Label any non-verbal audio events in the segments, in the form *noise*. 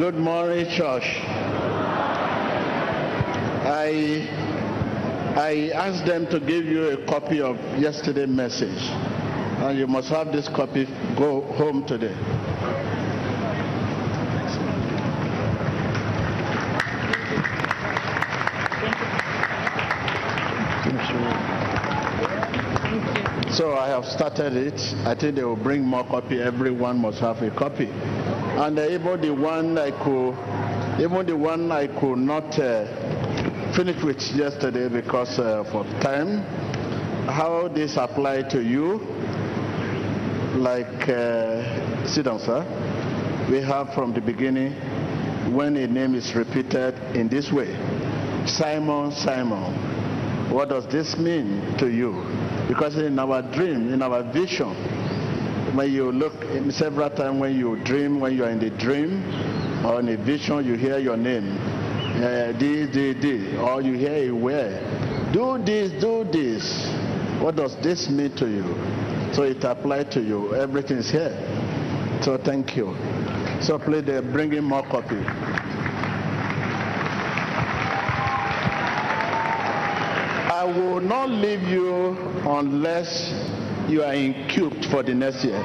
Good morning, church. I I asked them to give you a copy of yesterday's message, and you must have this copy go home today. So I have started it. I think they will bring more copy. Everyone must have a copy. And uh, even the one I could, even the one I could not uh, finish with yesterday because uh, for time, how this apply to you, like, uh, sit down, sir. We have from the beginning, when a name is repeated in this way, Simon, Simon. What does this mean to you? Because in our dream, in our vision, when you look several times when you dream, when you are in the dream or in a vision, you hear your name. Uh, this, this, this, or you hear a word. Do this, do this. What does this mean to you? So it applies to you. Everything is here. So thank you. So please, they're bringing more copy. I will not leave you unless you are incubed for the next year.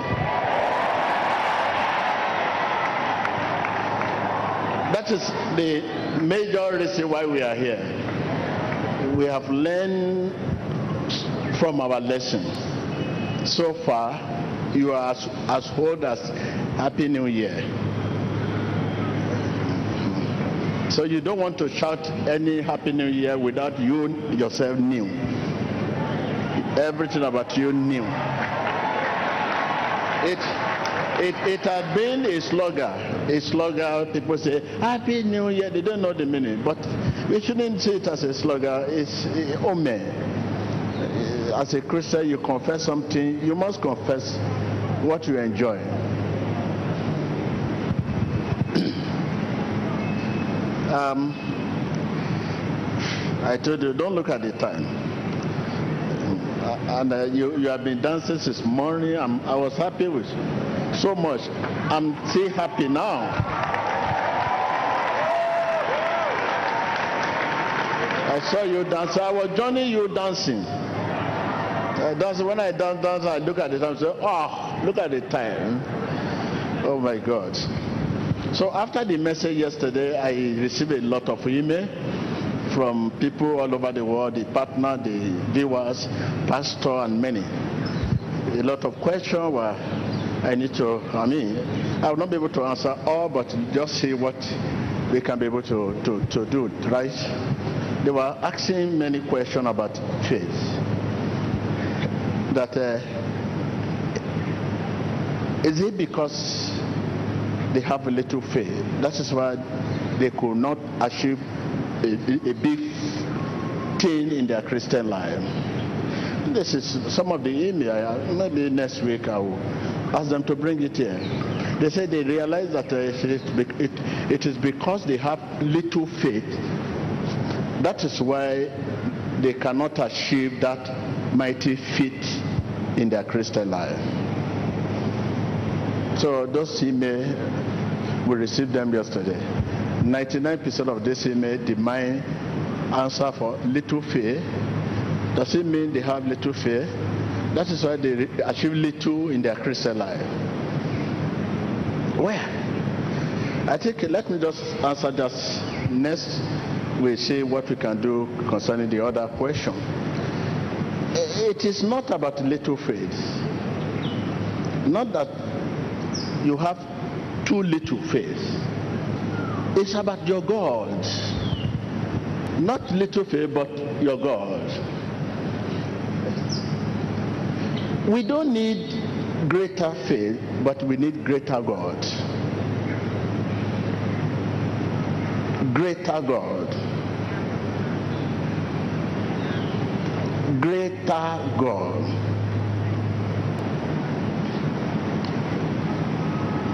That is the major reason why we are here. We have learned from our lesson. So far, you are as, as old as Happy New Year. So you don't want to shout any Happy New Year without you yourself new. Everything about you new. It, it, it had been a slogan. A slogan, people say, Happy New Year. They don't know the meaning. But we shouldn't see it as a slogan. It's uh, Ome. As a Christian, you confess something, you must confess what you enjoy. *clears throat* Um, I told you, don't look at the time. And uh, you, you have been dancing since morning. I'm, I was happy with so much. I'm still happy now. I saw you dance. I was joining you dancing. Uh, dance, when I dance, dance, I look at the time and say, oh, look at the time. Oh my God. So after the message yesterday, I received a lot of email from people all over the world, the partner, the viewers, pastor, and many. A lot of questions were I need to, I mean, I will not be able to answer all, but just see what we can be able to, to, to do, right? They were asking many questions about faith. That uh, is it because they have a little faith. That is why they could not achieve a, a, big thing in their Christian life. This is some of the email. Maybe next week I will ask them to bring it here. They say they realize that uh, it, is because they have little faith. That is why they cannot achieve that mighty feat in their Christian life. So those email, we received them yesterday. 99% of this email demand answer for little fear. Does it mean they have little fear? That is why they achieve little in their Christian life. Where? I think let me just answer just next. We see what we can do concerning the other question. It is not about little faith. Not that you have too little faith. It's about your God. Not little faith, but your God. We don't need greater faith, but we need greater God. Greater God. Greater God.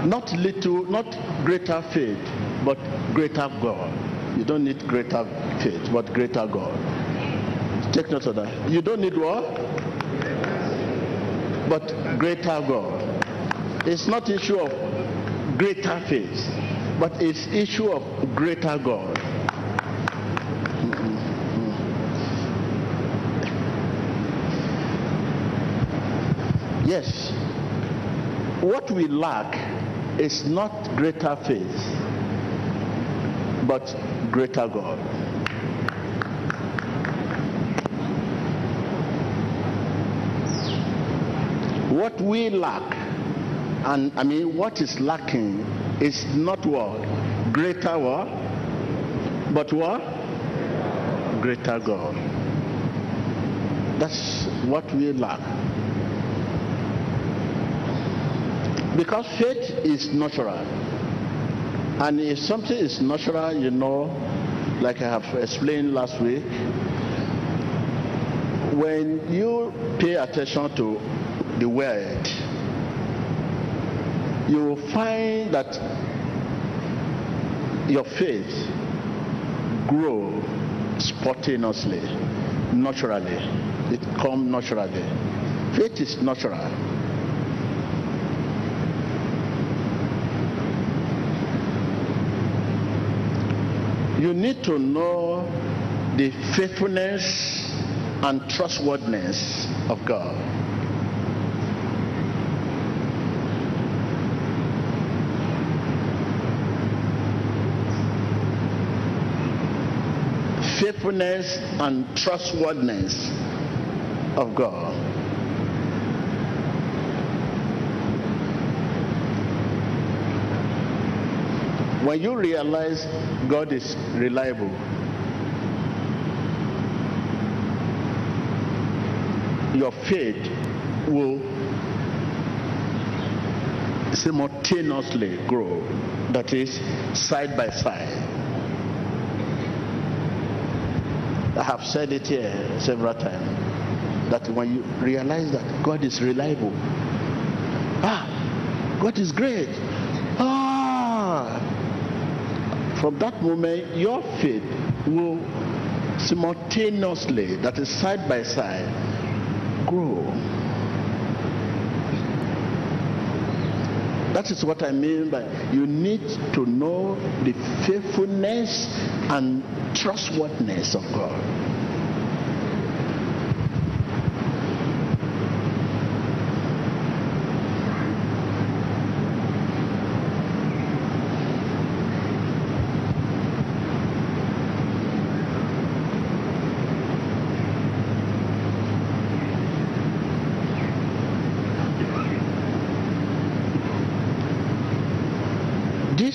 Not little, not greater faith, but greater God. You don't need greater faith, but greater God. Take note of that. You don't need what? But greater God. It's not issue of greater faith, but it's issue of greater God. Yes, what we lack is not greater faith, but greater God. What we lack, and I mean, what is lacking is not what? Greater what? But what? Greater God. That's what we lack. Because faith is natural. And if something is natural, you know, like I have explained last week, when you pay attention to the word, you will find that your faith grow spontaneously, naturally. It comes naturally. Faith is natural. You need to know the faithfulness and trustworthiness of God. Faithfulness and trustworthiness of God. When you realize God is reliable, your faith will simultaneously grow. That is, side by side. I have said it here several times that when you realize that God is reliable, ah, God is great. Ah, from that moment, your faith will simultaneously, that is side by side, grow. That is what I mean by you need to know the faithfulness and trustworthiness of God.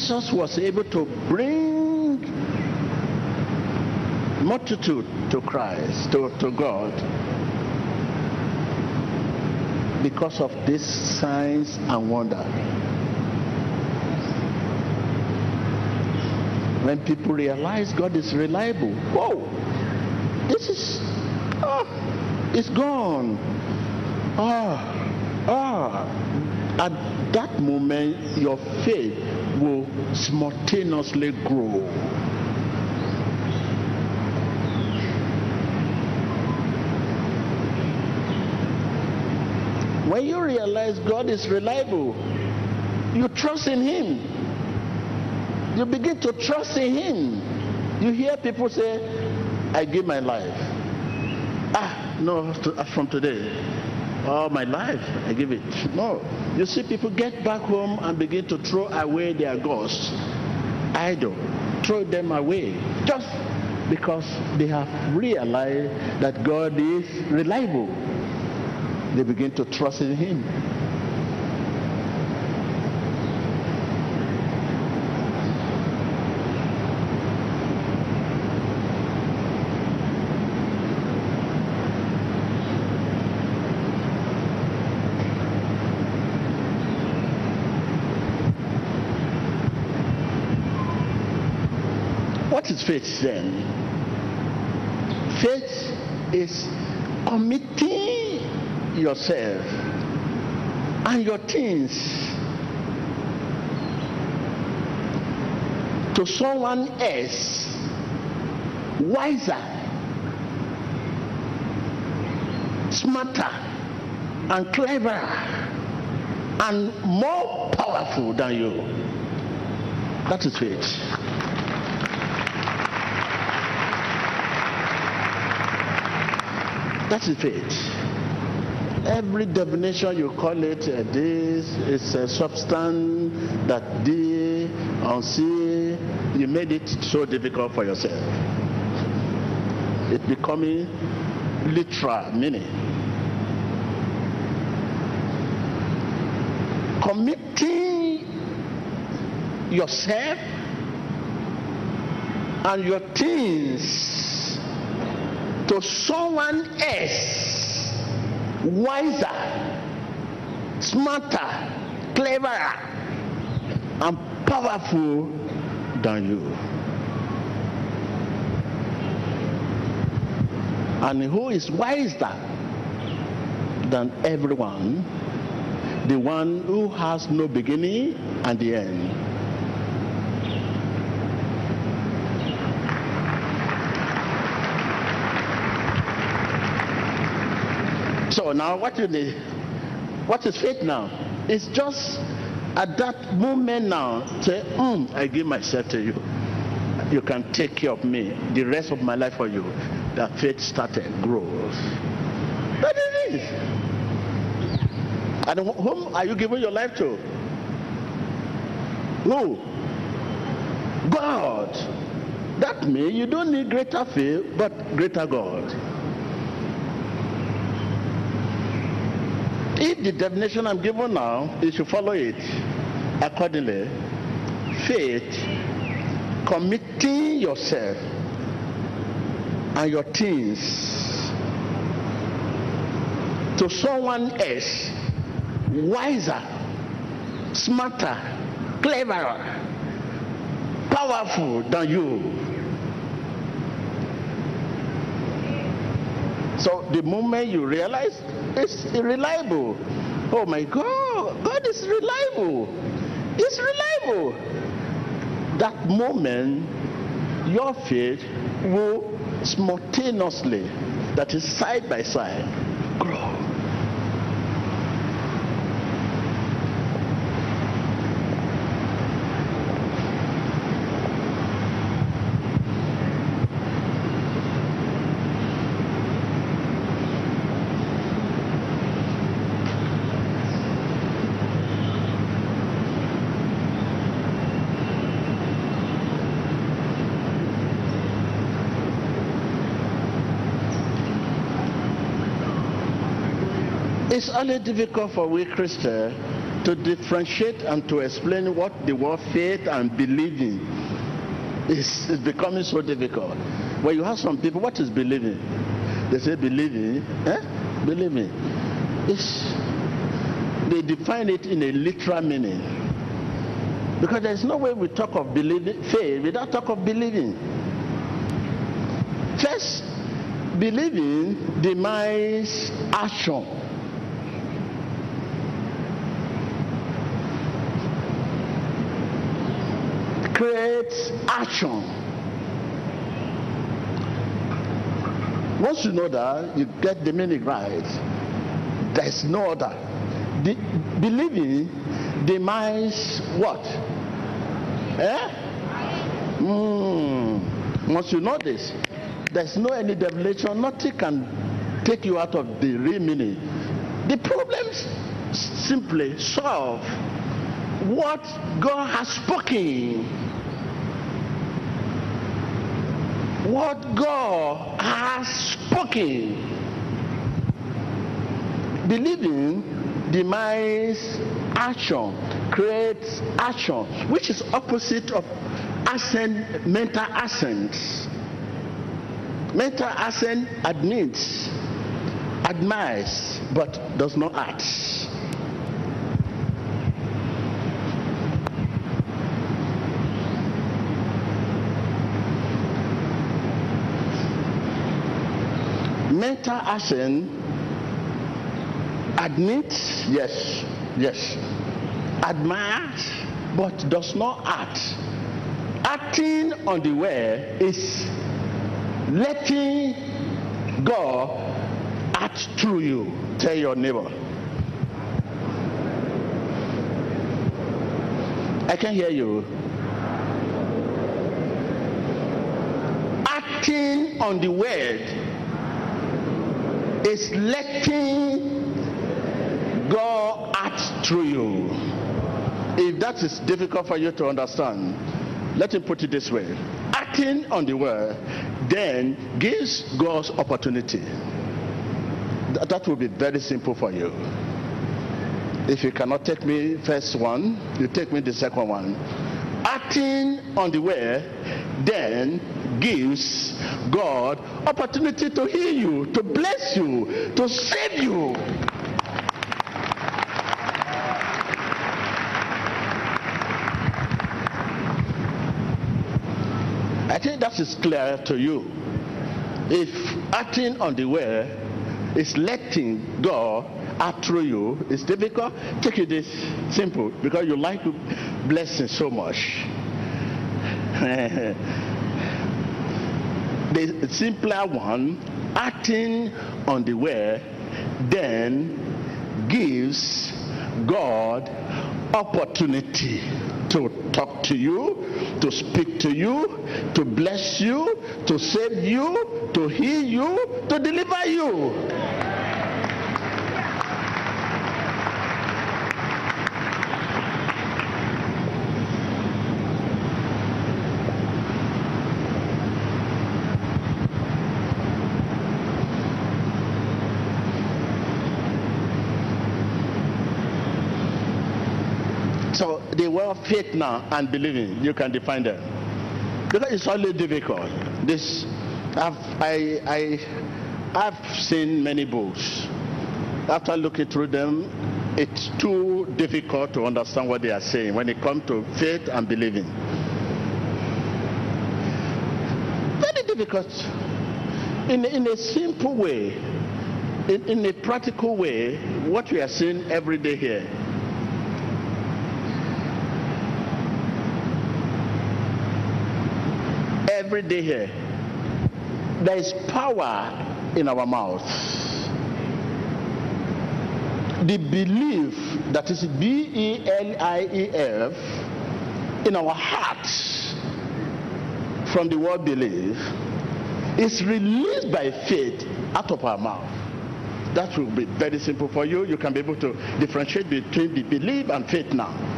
Jesus was able to bring multitude to Christ, to, to God, because of these signs and wonder. When people realize God is reliable, whoa, this is, oh, it's gone. Ah, ah. At that moment, your faith will simultaneously grow. When you realize God is reliable, you trust in Him. You begin to trust in Him. You hear people say, I give my life. Ah, no, from today all my life I give it. No. You see people get back home and begin to throw away their ghosts, idol, throw them away just because they have realized that God is reliable. They begin to trust in Him. Faith then? Faith is committing yourself and your things to someone else wiser, smarter, and cleverer, and more powerful than you. That is faith. That is faith. Every definition you call it, uh, this is a substance that on C, you made it so difficult for yourself. It's becoming literal meaning. Committing yourself and your things to someone else wiser, smarter, cleverer, and powerful than you. And who is wiser than everyone? The one who has no beginning and the end. So now what you need, what is faith now? It's just at that moment now, say, mm, I give myself to you. You can take care of me the rest of my life for you. That faith started, grows. That is it. And whom are you giving your life to? Who? God. That means you don't need greater faith, but greater God. If the definition I'm giving now, you should follow it accordingly. Faith, committing yourself and your things to someone else, wiser, smarter, cleverer, powerful than you. So the moment you realize it's reliable. Oh my God, God is reliable. It's reliable. That moment, your faith will spontaneously, that is side by side, only difficult for we Christians to differentiate and to explain what the word faith and believing is. Becoming so difficult. When you have some people, what is believing? They say believing, eh? Believing. It's, they define it in a literal meaning. Because there's no way we talk of believing faith without talk of believing. First, believing demands action. Creates action. Once you know that, you get the meaning right. There's no other. The, believing demands what? Eh? Mm. Once you know this, there's no any deviation, nothing can take you out of the real meaning. The problems simply solve what God has spoken what God has spoken. Believing demands action, creates action, which is opposite of assent, mental assent. Mental assent admits, admires, but does not act. mental action admits, yes, yes, admires, but does not act. Acting on the way is letting God act through you. Tell your neighbor. I can hear you. Acting on the word is letting God act through you. If that is difficult for you to understand, let me put it this way acting on the word then gives God's opportunity. That will be very simple for you. If you cannot take me first one, you take me the second one. Acting on the word then gives God opportunity to heal you, to bless you, to save you. I think that is clear to you. If acting on the way is letting God act through you, it's difficult. Take it this simple because you like blessing so much. *laughs* the simpler one, acting on the word, then gives God opportunity to talk to you, to speak to you, to bless you, to save you, to heal you, to deliver you. So the word faith now and believing, you can define them. Because it's only difficult. This, I've, I, I, I've seen many books. After looking through them, it's too difficult to understand what they are saying when it comes to faith and believing. Very difficult. In, in a simple way, in, in a practical way, what we are seeing every day here every day here. There is power in our mouth. The belief that is B E L I E F in our hearts from the word believe is released by faith out of our mouth. That will be very simple for you. You can be able to differentiate between the belief and faith now.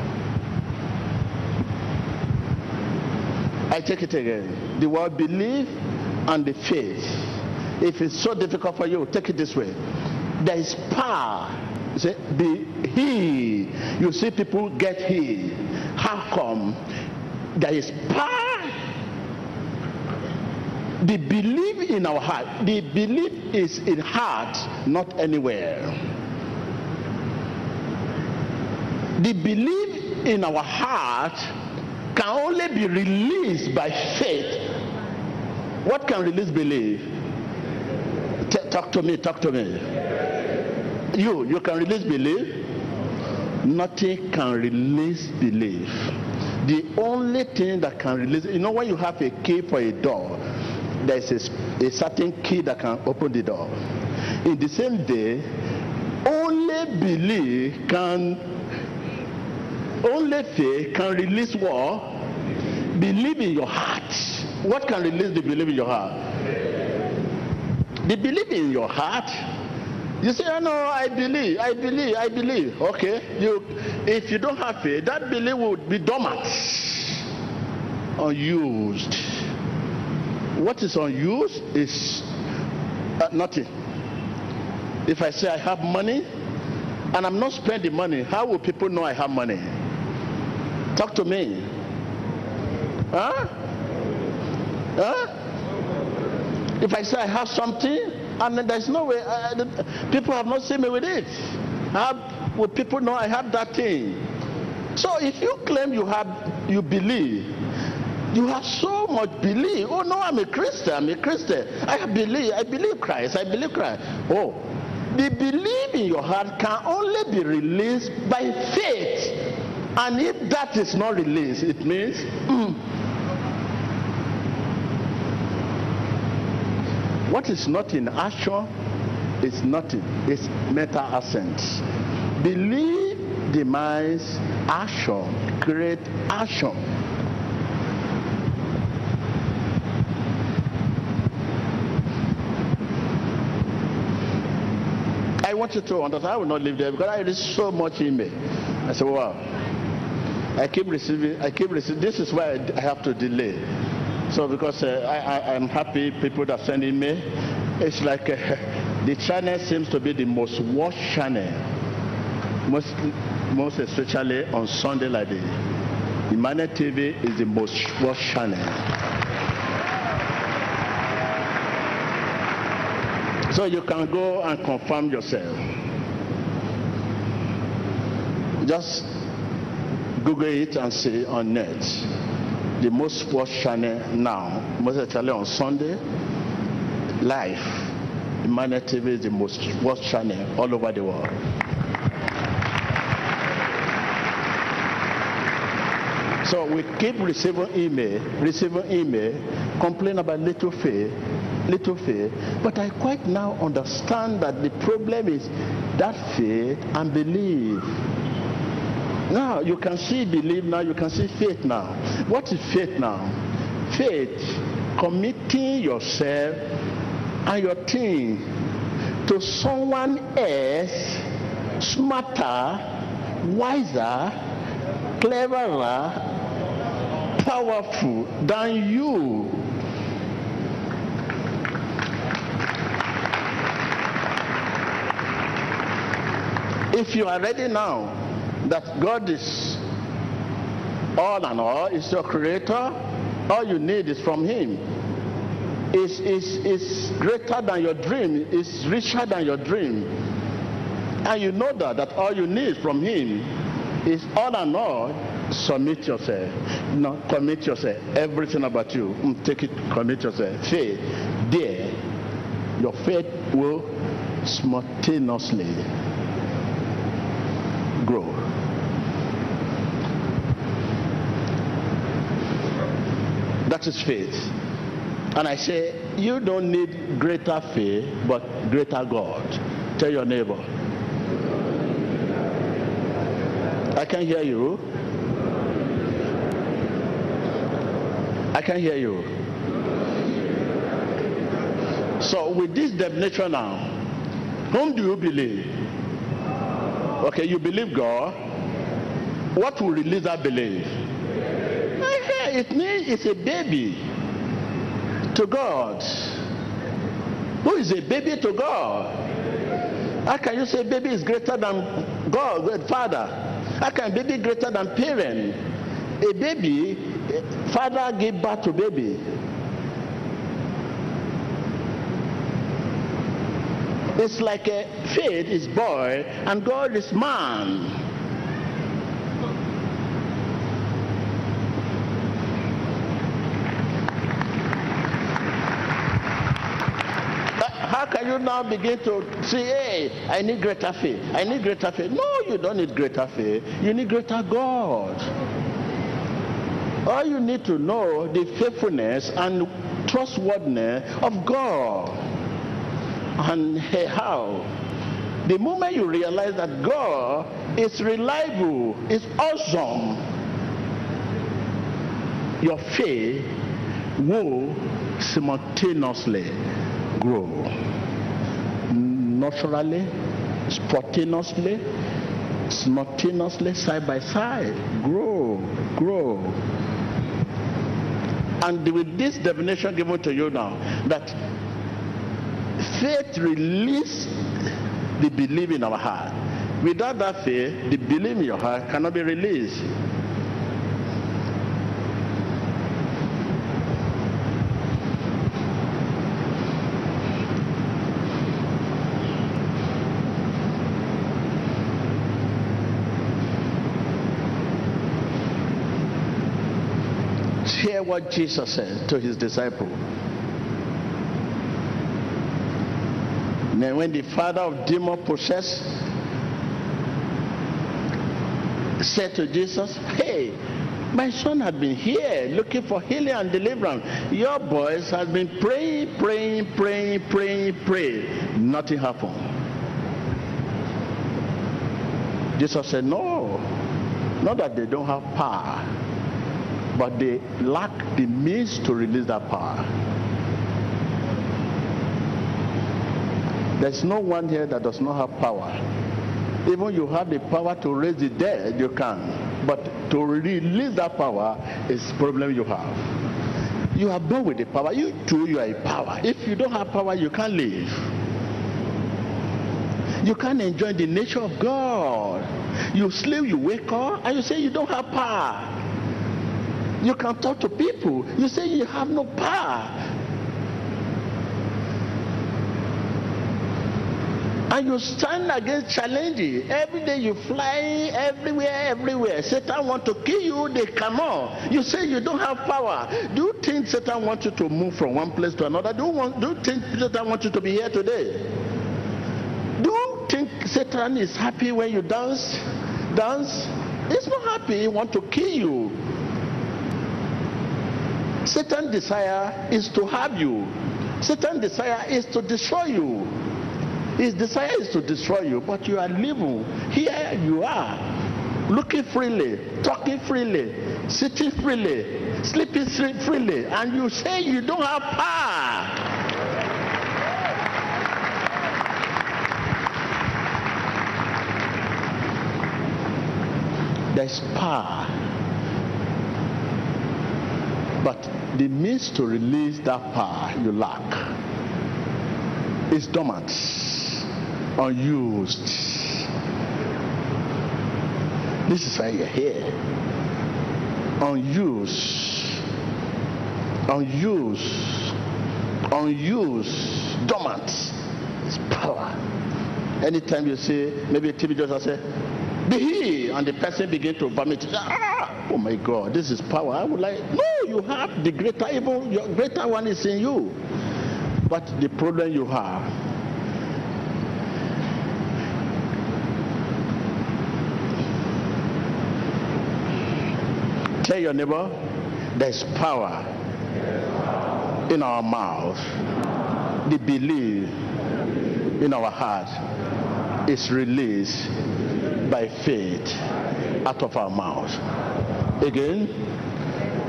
I take it again. The word believe and the faith. If it's so difficult for you, take it this way. There is power. Say, be he. You see people get he. How come? There is power. The belief in our heart. The belief is in heart, not anywhere. The belief in our heart can only be released by faith. What can release belief? T- talk to me, talk to me. You, you can release belief. Nothing can release belief. The only thing that can release, you know, when you have a key for a door, there's a, a certain key that can open the door. In the same day, only belief can only faith can release what? Believe in your heart. What can release the belief in your heart? The belief in your heart. You say, oh, no, I believe, I believe, I believe. Okay, you, if you don't have faith, that belief would be dormant, unused. What is unused is uh, nothing. If I say I have money and I'm not spending money, how will people know I have money? Talk to me. Huh? Huh? If I say I have something and there's no way, uh, people have not seen me with it. How would people know I have that thing? So if you claim you have, you believe, you have so much belief. Oh no, I'm a Christian. I'm a Christian. I believe. I believe Christ. I believe Christ. Oh, the belief in your heart can only be released by faith. And if that is not released, it means mm, what is not in action is nothing, it's mental assent. Believe demands action, create action. I want you to understand. I will not live there because I read so much in me. I said, wow. I keep receiving. I keep receiving. This is why I have to delay. So because uh, I, I, am happy people that send me. It's like uh, *laughs* the channel seems to be the most watched channel. Most, most especially on Sunday like this. Emmanuel TV is the most watched channel. So you can go and confirm yourself. Just Google it and see on net. The most watched channel now, most especially on Sunday, live. Emmanuel TV is the most watched channel all over the world. So we keep receiving email, receiving email, complain about little faith, little faith. But I quite now understand that the problem is that faith and belief. Now you can see belief now, you can see faith now. What is faith now? Faith, committing yourself and your thing to someone else smarter, wiser, cleverer, powerful than you. If you are ready now that God is all and all, is your creator, all you need is from Him. Is is is greater than your dream, is richer than your dream. And you know that that all you need from Him is all and all submit yourself. No, commit yourself. Everything about you. Mm, take it, commit yourself. Faith. There, your faith will spontaneously grow. That is faith. And I say, you don't need greater faith, but greater God. Tell your neighbor. I can hear you. I can hear you. So with this definition now, whom do you believe? Okay, you believe God. What will release that belief? It means it's a baby to God. Who is a baby to God? How can you say baby is greater than God, God Father? How can baby greater than parent? A baby father give birth to baby it's like a faith is boy and god is man how can now begin to say, hey, I need greater faith? I need greater faith. No, you don't need greater faith. You need greater God. All you need to know the faithfulness and trustworthiness of God. And how? The moment you realize that God is reliable, is awesome, your faith will simultaneously grow. Naturally, spontaneously, simultaneously, side by side. Grow, grow. And with this definition given to you now, that faith release the belief in our heart. Without that faith, the belief in your heart cannot be released. hear what Jesus said to his disciple. then when the father of demon possessed said to Jesus, Hey, my son had been here looking for healing and deliverance. Your boys has been praying, praying, praying, praying, praying. Nothing happened. Jesus said, No, not that they don't have power but they lack the means to release that power. There's no one here that does not have power. Even you have the power to raise the dead, you can. But to release that power is problem you have. You are born with the power. You too, you are a power. If you don't have power, you can't live. You can't enjoy the nature of God. You sleep, you wake up, and you say you don't have power. You can talk to people. You say you have no power. and you stand against challenging. Every day you fly everywhere, everywhere. Satan want to kill you, they come on. You say you don't have power. Do you think Satan wants you to move from one place to another? Do you, want, do you think Satan wants you to be here today? Do you think Satan is happy when you dance? Dance? He's not happy. He want to kill you. Satan's desire is to have you. Satan's desire is to destroy you. His desire is to destroy you, but you are living. Here you are, looking freely, talking freely, sitting freely, sleeping freely, and you say you don't have power. There's power. But the means to release that power you lack is dormant unused. This is why you're here. Unused. Unused. Unused. Dormant. is power. Anytime you say, maybe a TV just say, be he, and the person begin to vomit. Ah, oh my God, this is power. I would like, no, you have the greater, evil, your greater one is in you. But the problem you have Tell your neighbor, there's power in our mouth. The belief in our heart is released by faith out of our mouth. Again,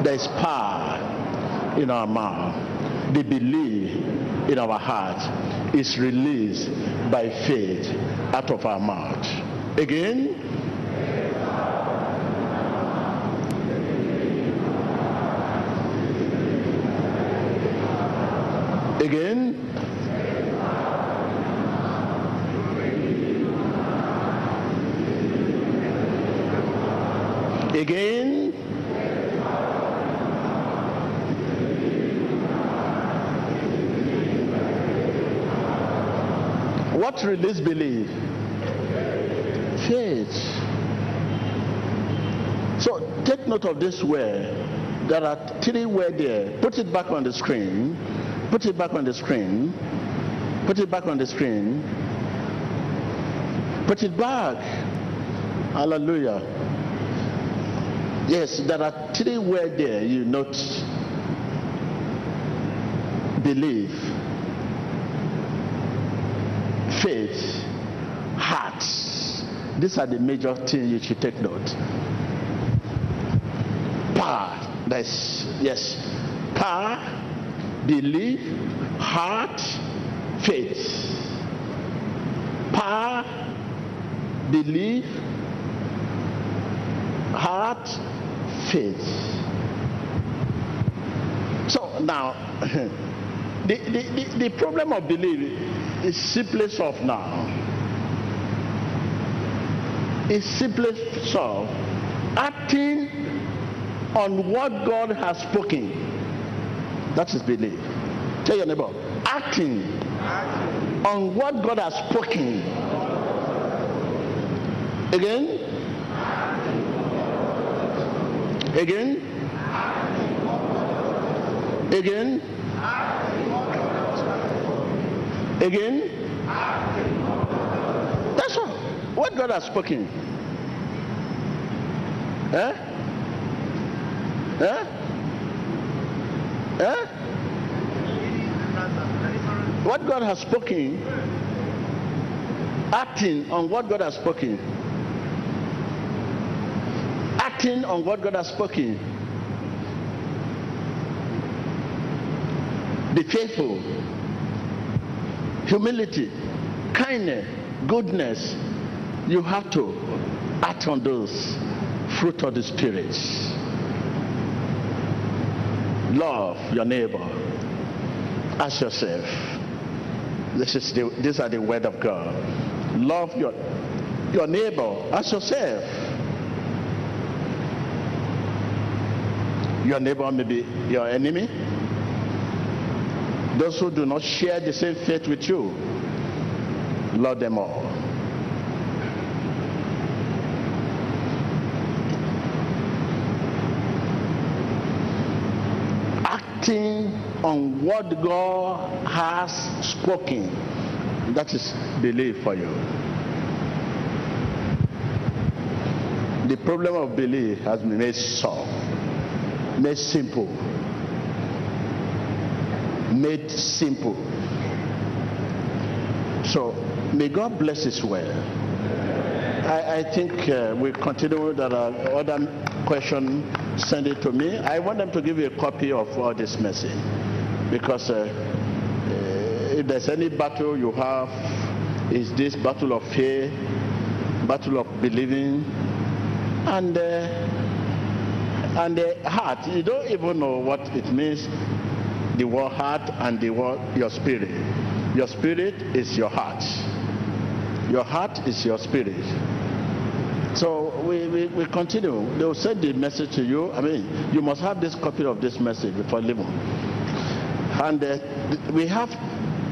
there's power in our mouth. The belief in our heart is released by faith out of our mouth. Again, Again. Again. What release belief? Faith. So take note of this word. There are three words there. Put it back on the screen. Put it back on the screen. Put it back on the screen. Put it back. Hallelujah. Yes, there are three words there you note. Believe, faith, heart. These are the major things you should take note. Power. That's yes. Power belief, heart, faith. Power, belief, heart, faith. So now, *laughs* the, the, the, the problem of belief is simply solved now. It's simply solved. Acting on what God has spoken that is belief. Tell your neighbor, acting on what God has spoken. Again. Again. Again. Again. That's all. What God has spoken. Eh? Eh? Eh? What God has spoken, acting on what God has spoken, acting on what God has spoken. Be faithful, humility, kindness, goodness. You have to act on those fruit of the Spirit. Love your neighbor. Ask yourself. This is the, these are the word of God. Love your your neighbor as yourself. Your neighbor may be your enemy. Those who do not share the same faith with you, love them all. Acting on what God has spoken, that is belief for you. The problem of belief has been made soft, made simple made simple. So may God bless His word. I, I think uh, we continue. There are other question. Send it to me. I want them to give you a copy of all this message because uh, uh, if there's any battle you have, is this battle of faith, battle of believing, and uh, and the heart. You don't even know what it means the word heart and the word your spirit. Your spirit is your heart. Your heart is your spirit. So we, we, we continue. They will send the message to you. I mean, you must have this copy of this message before leaving. And uh, we have,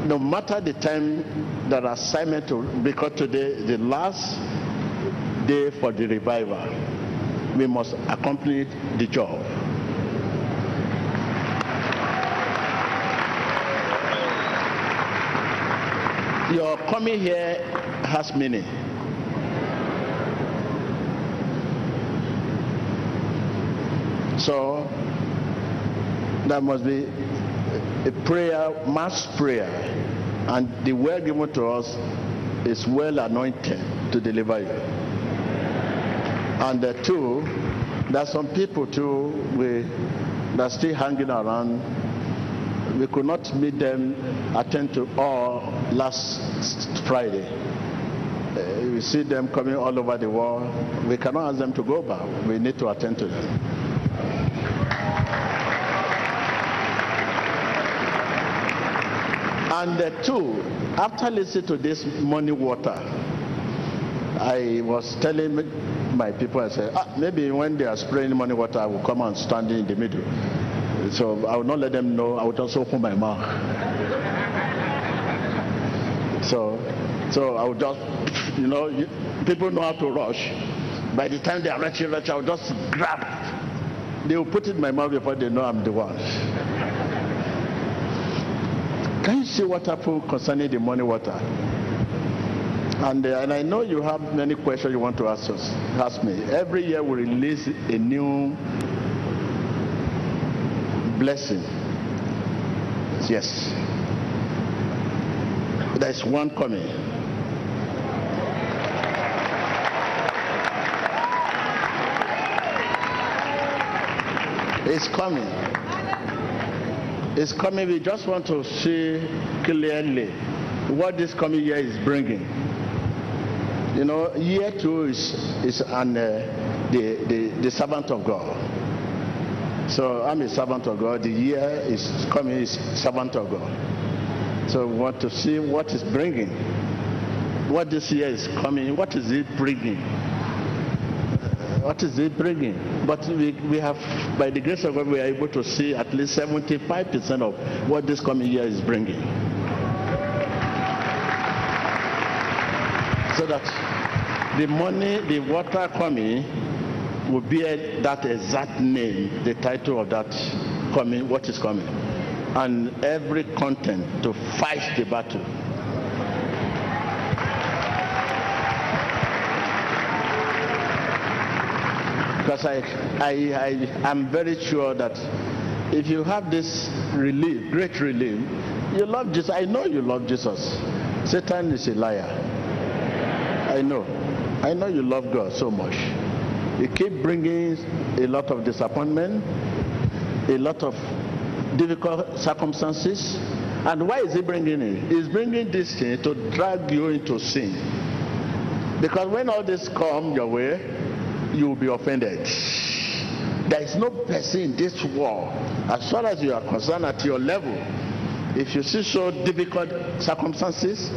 no matter the time that assignment to, because today the last day for the revival, we must accomplish the job. Your coming here has meaning. So that must be a prayer, mass prayer. And the word given to us is well anointed to deliver you. And the two, there's some people too we that are still hanging around we could not meet them, attend to all last Friday. Uh, we see them coming all over the world. We cannot ask them to go back. We need to attend to them. And uh, two, after listening to this Morning Water, I was telling my people, I said, ah, maybe when they are spraying Morning Water, I will come and stand in the middle. So I will not let them know. I will just open my mouth. So, so I will just, you know, people know how to rush. By the time they are reaching, rush, I will just grab. They will put it in my mouth before they know I'm the one. Can you see what happened concerning the Morning Water? And, uh, and I know you have many questions you want to ask us. Ask me. Every year we release a new blessing. Yes. There's one coming. It's coming. It's coming. We just want to see clearly what this coming year is bringing. You know, year two is, is an, uh, the, the, the servant of God. So I'm a servant of God. The year is coming is servant of God. So we want to see what is bringing. What this year is coming, what is it bringing? What is it bringing? But we, we have, by the grace of God, we are able to see at least 75% of what this coming year is bringing. So that the money, the water coming will be that exact name, the title of that coming, what is coming, and every content to fight the battle. Because I, I, I am very sure that if you have this relief, great relief, you love Jesus. I know you love Jesus. Satan is a liar. I know. I know you love God so much. You keep bringing a lot of disappointment, a lot of difficult circumstances, And why is he bringing it? He's bringing this thing to drag you into sin. Because when all this come your way, you will be offended. There is no person in this world, as far as you are concerned at your level, if you see so difficult circumstances,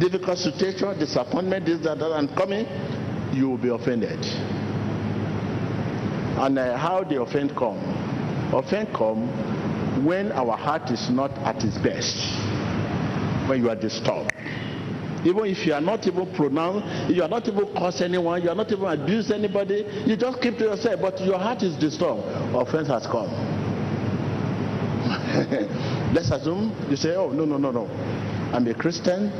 difficult situation, disappointment, this, that, that, and coming, you will be offended. And uh, how the offend come? Offend come when our heart is not at its best, when you are disturbed. Even if you are not even pronounced, you are not even curse anyone, you are not even abuse anybody, you just keep to yourself, but your heart is disturbed. Offense has come. *laughs* Let's assume you say, oh, no, no, no, no. I'm a Christian.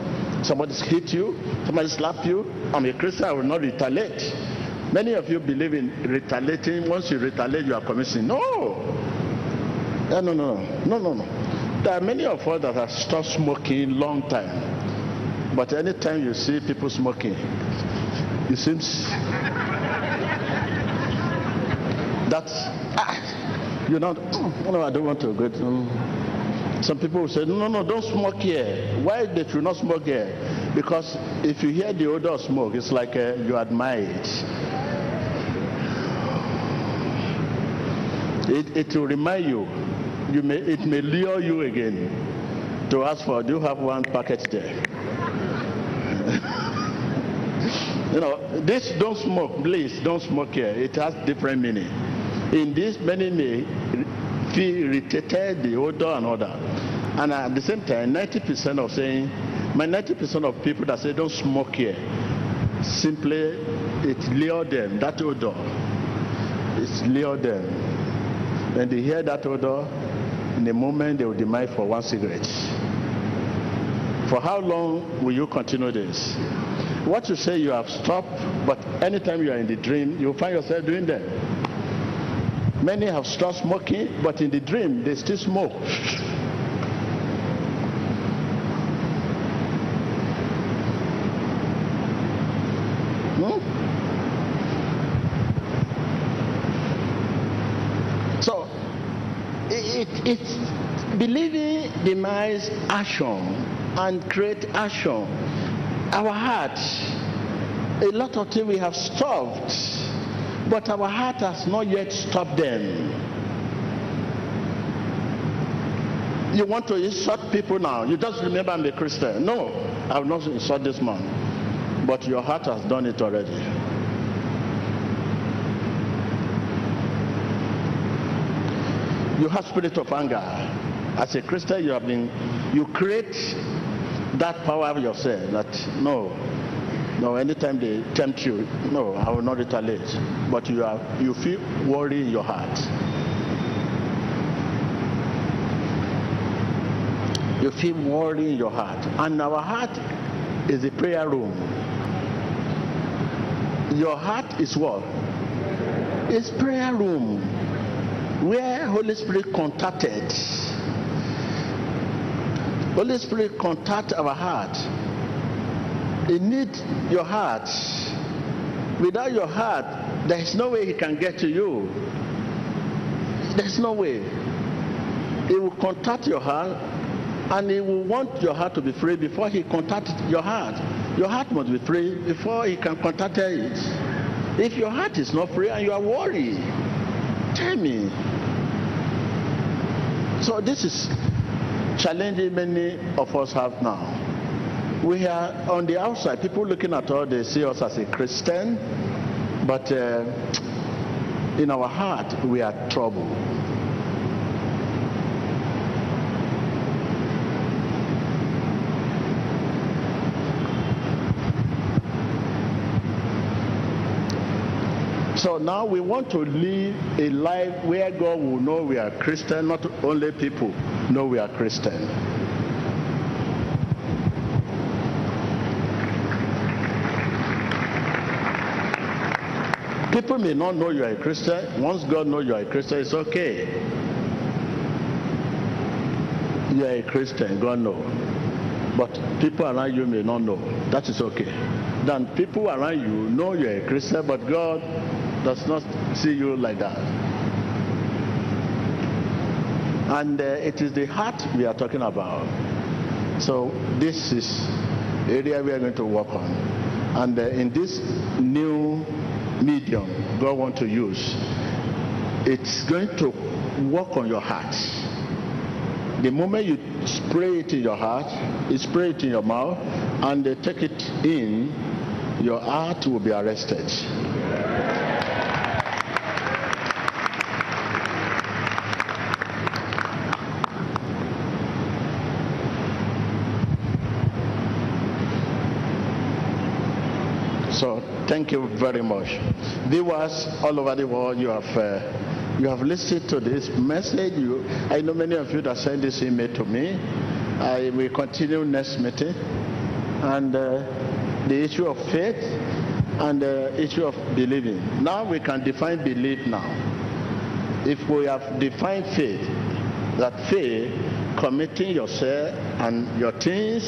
Somebody hit you, somebody slap you. I'm a Christian, I will not retaliate. Many of you believe in retaliating. Once you retaliate, you are committing. No. No, no, no, no, no, no. There are many of us that have stopped smoking long time. But anytime you see people smoking, it seems that ah, you know, oh, no, I don't want to go. To, some people will say, no, no, don't smoke here. Why they should not smoke here? Because if you hear the odor of smoke, it's like uh, you admire it. It, it will remind you, you may, it may lure you again to ask for, do you have one packet there? *laughs* you know, this don't smoke, please don't smoke here. It has different meaning. In this, many may feel irritated, the odor and that. And at the same time, 90% of saying, my 90% of people that say don't smoke here, simply it lure them, that odor, it's lure them when they hear that odor, in a moment they will demand for one cigarette. For how long will you continue this? What you say you have stopped, but anytime you are in the dream, you find yourself doing that. Many have stopped smoking, but in the dream they still smoke. It's believing demise action and create action. Our heart, a lot of things we have stopped, but our heart has not yet stopped them. You want to insult people now. You just remember I'm a Christian. No, I will not insult this man. But your heart has done it already. You have spirit of anger. As a Christian, you have been, you create that power yourself that no, no, anytime they tempt you, no, I will not retaliate. But you are, you feel worry in your heart. You feel worry in your heart. And our heart is a prayer room. Your heart is what? It's prayer room where Holy Spirit contacted. Holy Spirit contact our heart. He need your heart. Without your heart, there is no way he can get to you. There's no way. He will contact your heart and he will want your heart to be free before he contacts your heart. Your heart must be free before he can contact it. If your heart is not free and you are worried, tell me, so this is challenging many of us have now. We are on the outside, people looking at us, they see us as a Christian, but uh, in our heart, we are troubled. So now we want to live a life where God will know we are Christian, not only people know we are Christian. People may not know you are a Christian. Once God knows you are a Christian, it's okay. You are a Christian, God knows. But people around you may not know. That is okay. Then people around you know you are a Christian, but God does not see you like that. And uh, it is the heart we are talking about. So this is area we are going to work on. And uh, in this new medium God want to use, it's going to work on your heart. The moment you spray it in your heart, you spray it in your mouth, and they take it in, your heart will be arrested. So thank you very much. Viewers all over the world, you have uh, you have listened to this message. You, I know many of you that sent this email to me. I will continue next meeting, and uh, the issue of faith and the issue of believing. Now we can define belief. Now, if we have defined faith, that faith committing yourself and your things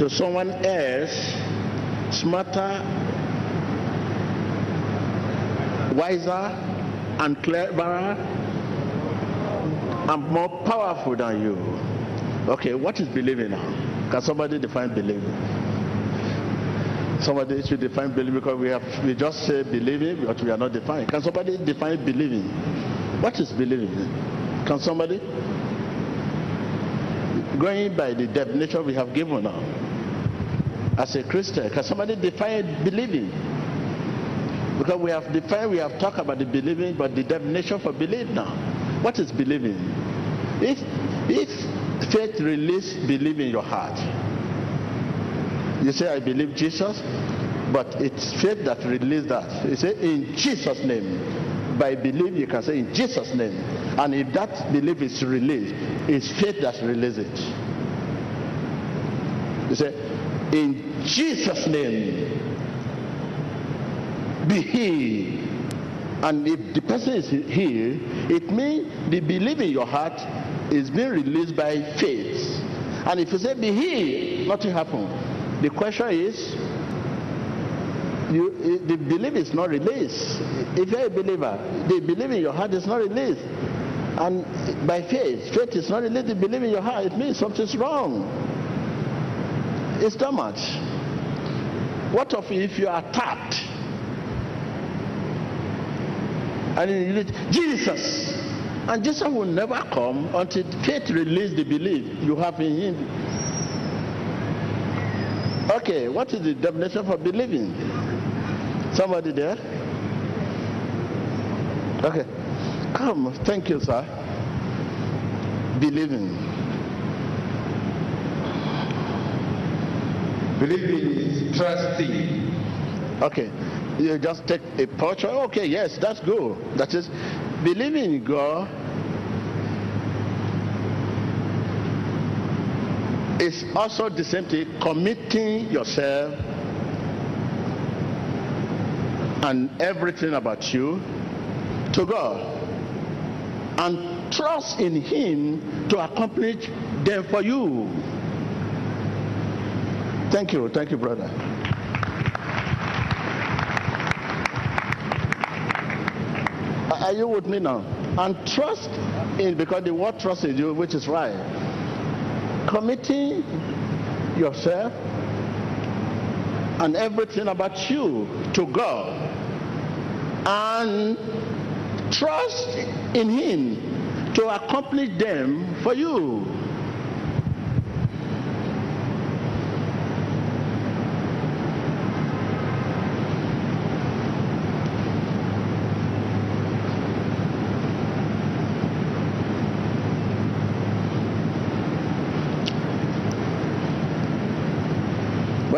to someone else smarter, wiser, and cleverer, and more powerful than you. Okay, what is believing now? Can somebody define believing? Somebody should define believing because we have we just say believing, but we are not defining. Can somebody define believing? What is believing? Can somebody? Going by the definition we have given now as a Christian? Can somebody define believing? Because we have defined, we have talked about the believing, but the definition for belief now. What is believing? If if faith release believe in your heart, you say I believe Jesus, but it's faith that release that. You say in Jesus' name. By belief, you can say in Jesus' name. And if that belief is released, it's faith that releases it. You say, in Jesus' name, be healed. And if the person is healed, it means the belief in your heart is being released by faith. And if you say be healed, nothing happened. The question is, you, eh, the belief is not released. If you're a believer, the belief in your heart is not released. And by faith, faith is not released, the belief in your heart, it means something's wrong. It's not much. What of if you are tapped? And you Jesus. And Jesus will never come until faith releases the belief you have in him. Okay, what is the definition for believing? Somebody there? Okay. Come, thank you, sir. Believing. Believing is trusting. Okay. You just take a portrait. Okay, yes, that's good. That is believing in God is also the same thing committing yourself and everything about you to God and trust in Him to accomplish them for you. Thank you. Thank you, brother. Are you with me now? And trust in, because the word trust in you, which is right. Committing yourself and everything about you to God and trust in Him to accomplish them for you.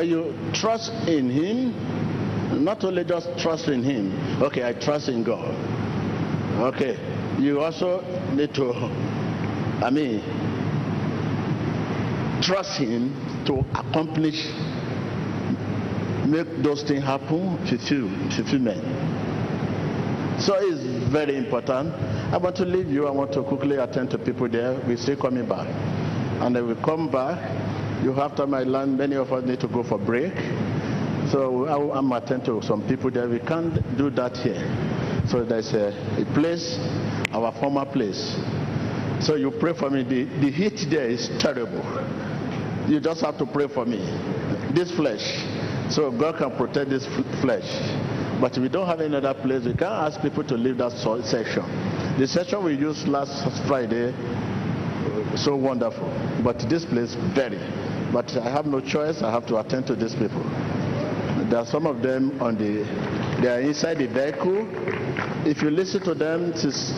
When you trust in Him, not only just trust in Him, okay, I trust in God. Okay, you also need to, I mean, trust Him to accomplish, make those things happen, fulfill, fulfillment. So it's very important. I want to leave you. I want to quickly attend to people there. We're still coming back. And then we come back. You have time I learn many of us need to go for break. So I, am attending to some people there. We can't do that here. So there's a, a place, our former place. So you pray for me. The, the heat there is terrible. You just have to pray for me. This flesh. So God can protect this flesh. But we don't have any other place. We can't ask people to leave that section. The section we used last Friday, so wonderful. But this place, very. But I have no choice. I have to attend to these people. There are some of them on the, they are inside the vehicle. If you listen to them, since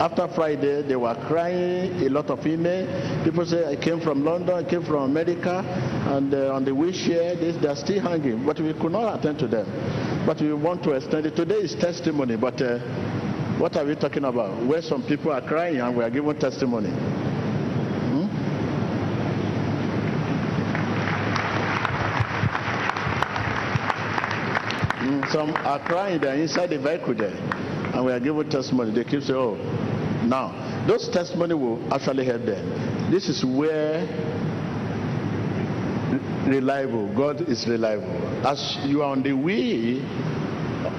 after Friday, they were crying, a lot of email. People say, I came from London, I came from America, and uh, on the wheelchair, they, they are still hanging. But we could not attend to them. But we want to extend it. Today is testimony, but uh, what are we talking about? Where some people are crying and we are giving testimony. Some are crying, they're inside the vehicle there. And we are giving testimony. They keep saying, oh, now, those testimony will actually help them. This is where reliable, God is reliable. As you are on the way,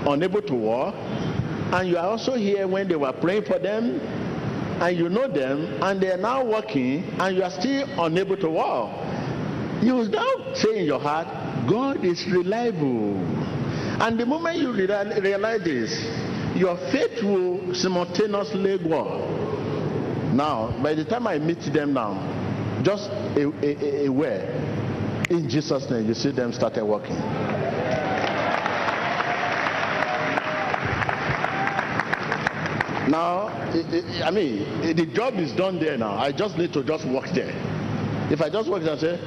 unable to walk, and you are also here when they were praying for them, and you know them, and they are now walking, and you are still unable to walk. You will now say in your heart, God is reliable. And the moment you realize this, your faith will simultaneously grow. Now, by the time I meet them now, just a, a, a word, in Jesus' name, you see them started working. Now, I mean, the job is done there now. I just need to just work there. If I just work there say,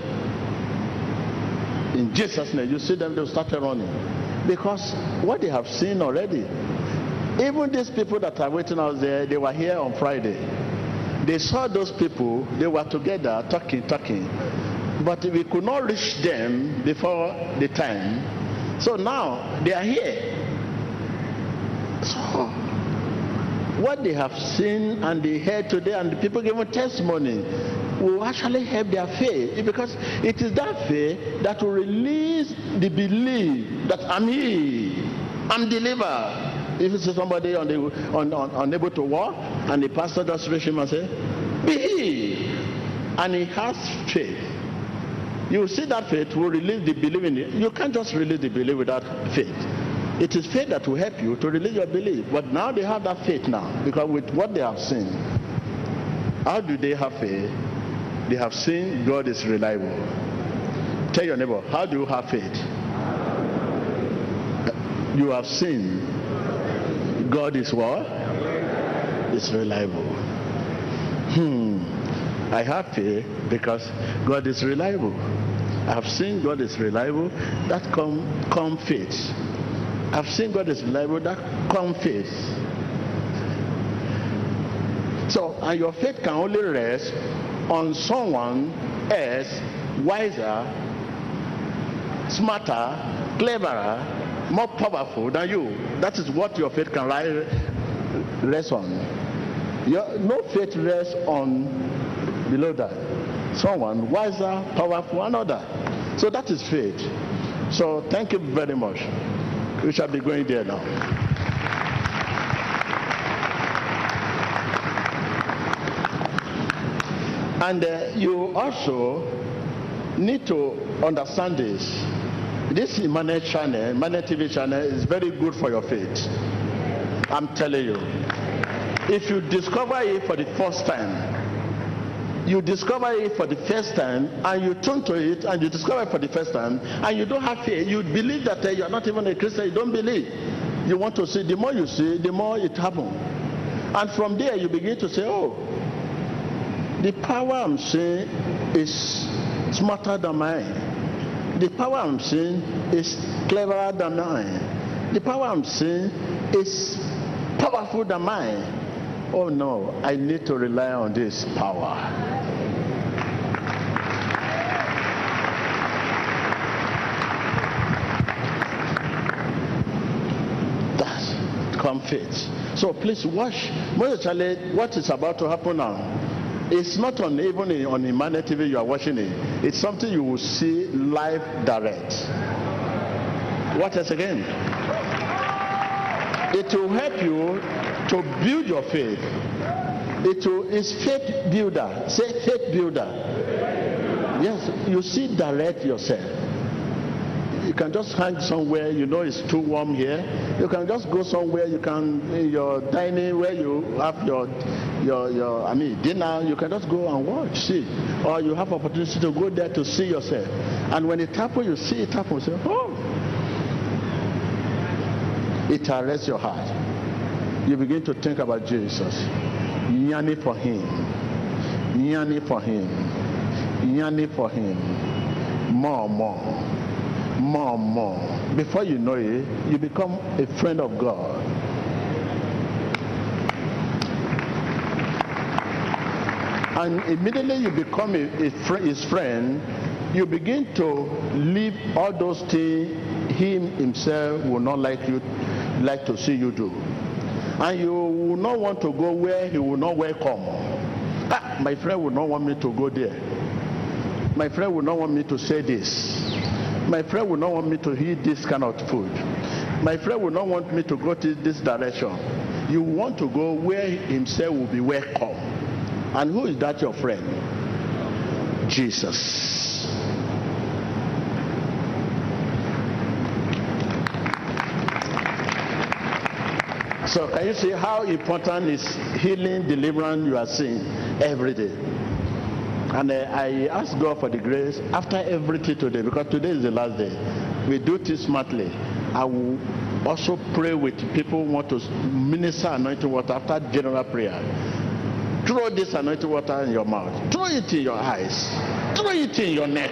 in Jesus' name, you see them, they'll start running. Because what they have seen already, even these people that are waiting out there, they were here on Friday. They saw those people, they were together talking, talking. But we could not reach them before the time. So now they are here. So what they have seen and they heard today and the people giving testimony will actually help their faith because it is that faith that will release the belief that I'm here, I'm delivered. If you see somebody on the, on, on, unable to walk and the pastor just reach him and say, Be he. And he has faith. You see that faith will release the belief in it. You can't just release the belief without faith. It is faith that will help you to release your belief. But now they have that faith now because with what they have seen, how do they have faith? They have seen God is reliable. Tell your neighbor, how do you have faith? You have seen God is what? Is reliable. Hmm. I have faith because God is reliable. I have seen God is reliable. That come come faith. I've seen God is reliable. That come faith. So, and your faith can only rest on someone else wiser, smarter, cleverer, more powerful than you. That is what your faith can rest on. Your, no faith rests on below that. Someone wiser, powerful, another. So that is faith. So thank you very much. We shall be going there now. And uh, you also need to understand this. This Emmanuel channel, Emmanuel TV channel is very good for your faith. I'm telling you. If you discover it for the first time, you discover it for the first time and you turn to it and you discover it for the first time and you don't have faith, you believe that uh, you are not even a Christian, you don't believe. You want to see, the more you see, the more it happens. And from there you begin to say, oh, the power I'm seeing is smarter than mine. The power I'm seeing is cleverer than mine. The power I'm seeing is powerful than mine. Oh no, I need to rely on this power. That's comfort. So please watch, what is about to happen now. It's not on even on Emmanuel TV you are watching it. It's something you will see live direct. What else again? It will help you to build your faith. It will, is faith builder. Say faith builder. Yes, you see direct yourself. You can just hang somewhere, you know it's too warm here. You can just go somewhere, you can, in your dining where you have your, your, your, I mean, dinner, you can just go and watch, see. Or you have opportunity to go there to see yourself. And when it happens, you see it happen, say, oh. It arrests your heart. You begin to think about Jesus. Yearning for him. Yearning for him. Yearning for him. More, more more and more. Before you know it, you become a friend of God. And immediately you become a, a fr- his friend, you begin to leave all those things he himself will not like you like to see you do. And you will not want to go where he will not welcome. Ah, my friend will not want me to go there. My friend will not want me to say this. My friend will not want me to eat this kind of food. My friend will not want me to go to this direction. You want to go where himself will be welcome. And who is that your friend? Jesus. So can you see how important is healing, deliverance you are seeing every day? And uh, I ask God for the grace after everything today, because today is the last day. We do this smartly. I will also pray with people who want to minister anointing water after general prayer. Throw this anointing water in your mouth. Throw it in your eyes. Throw it in your neck.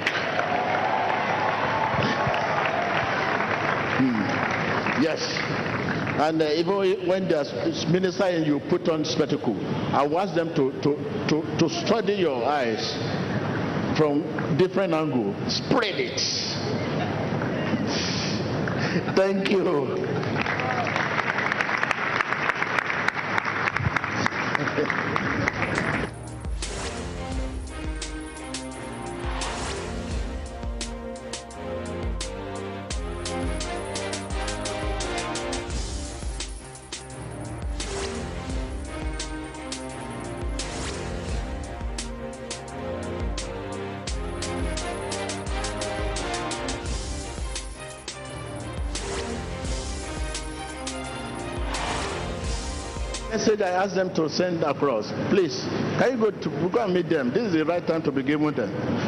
Hmm. Yes. And uh, even when they are ministering, you put on spectacle. I want them to, to, to, to study your eyes from different angle. Spread it. *laughs* Thank you. Message I asked them to send across. Please, can you go to go and meet them? This is the right time to be given them.